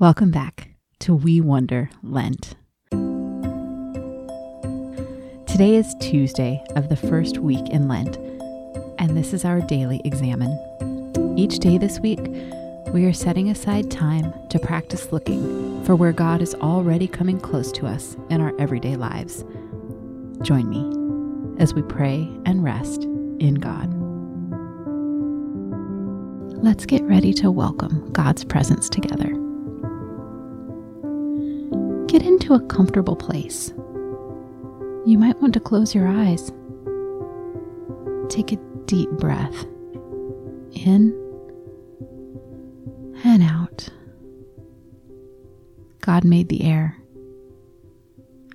Welcome back to We Wonder Lent. Today is Tuesday of the first week in Lent, and this is our daily examen. Each day this week, we are setting aside time to practice looking for where God is already coming close to us in our everyday lives. Join me as we pray and rest in God. Let's get ready to welcome God's presence together. Get into a comfortable place. You might want to close your eyes. Take a deep breath in and out. God made the air.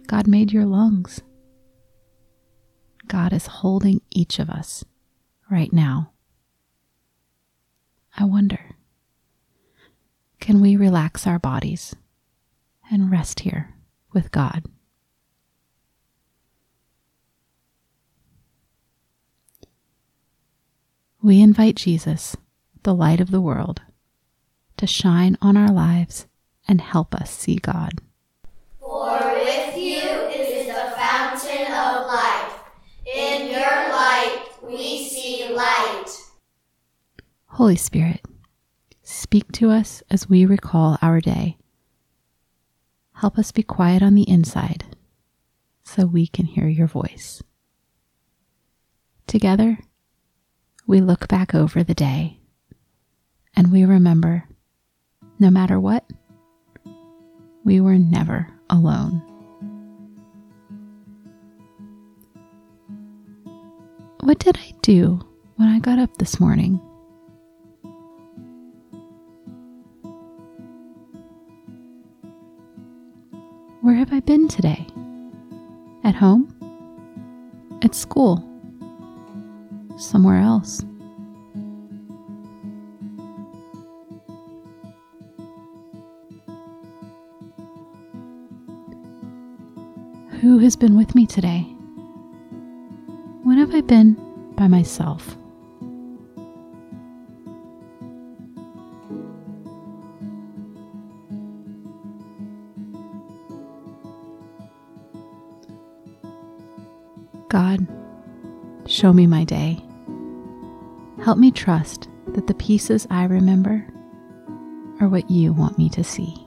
God made your lungs. God is holding each of us right now. I wonder can we relax our bodies? And rest here with God. We invite Jesus, the light of the world, to shine on our lives and help us see God. For with you is the fountain of life. In your light we see light. Holy Spirit, speak to us as we recall our day Help us be quiet on the inside so we can hear your voice. Together, we look back over the day and we remember no matter what, we were never alone. What did I do when I got up this morning? Been today? At home? At school? Somewhere else? Who has been with me today? When have I been by myself? God, show me my day. Help me trust that the pieces I remember are what you want me to see.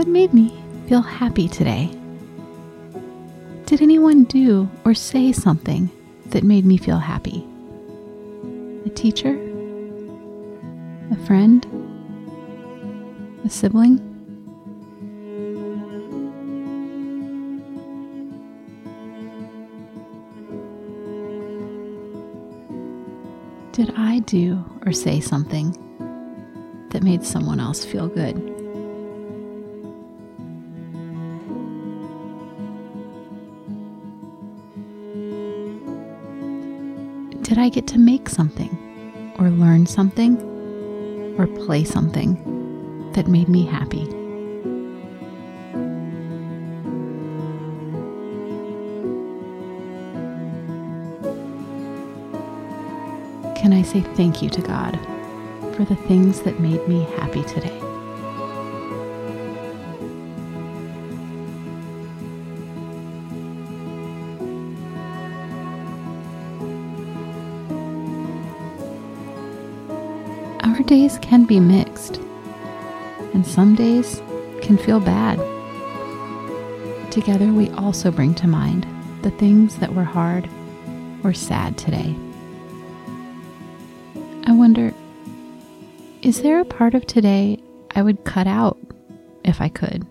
What made me feel happy today? Did anyone do or say something that made me feel happy? A teacher? A friend? A sibling? Did I do or say something that made someone else feel good? Did I get to make something, or learn something, or play something that made me happy? Can I say thank you to God for the things that made me happy today? Days can be mixed, and some days can feel bad. Together, we also bring to mind the things that were hard or sad today. I wonder is there a part of today I would cut out if I could?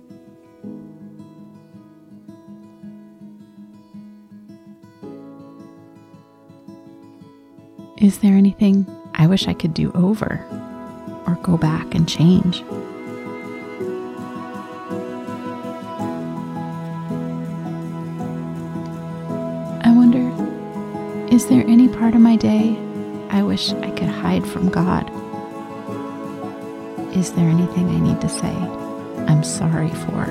Is there anything I wish I could do over or go back and change. I wonder, is there any part of my day I wish I could hide from God? Is there anything I need to say I'm sorry for?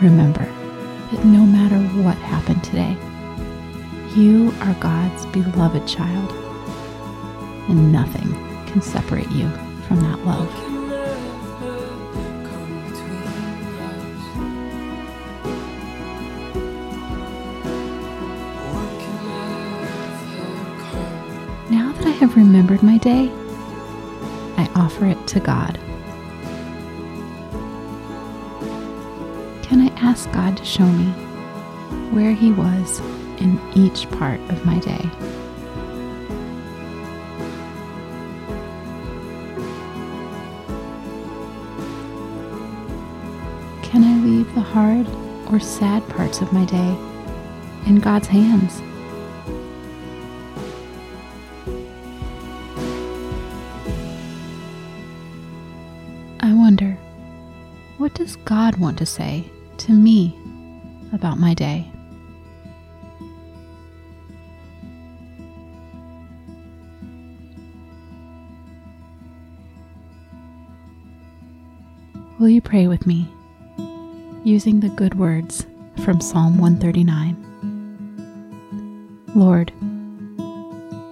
Remember, that no matter what happened today, you are God's beloved child, and nothing can separate you from that love. Now that I have remembered my day, I offer it to God. Can I ask God to show me where He was in each part of my day? Can I leave the hard or sad parts of my day in God's hands? I wonder, what does God want to say to me about my day? Will you pray with me using the good words from Psalm 139? Lord,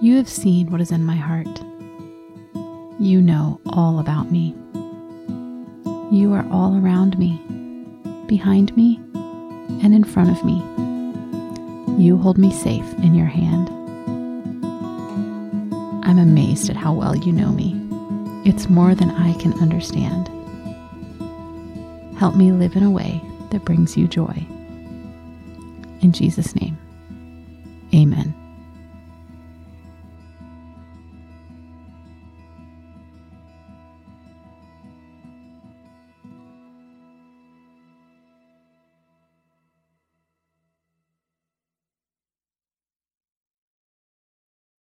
you have seen what is in my heart. You know all about me. You are all around me, behind me, and in front of me. You hold me safe in your hand. I'm amazed at how well you know me. It's more than I can understand. Help me live in a way that brings you joy. In Jesus' name, amen.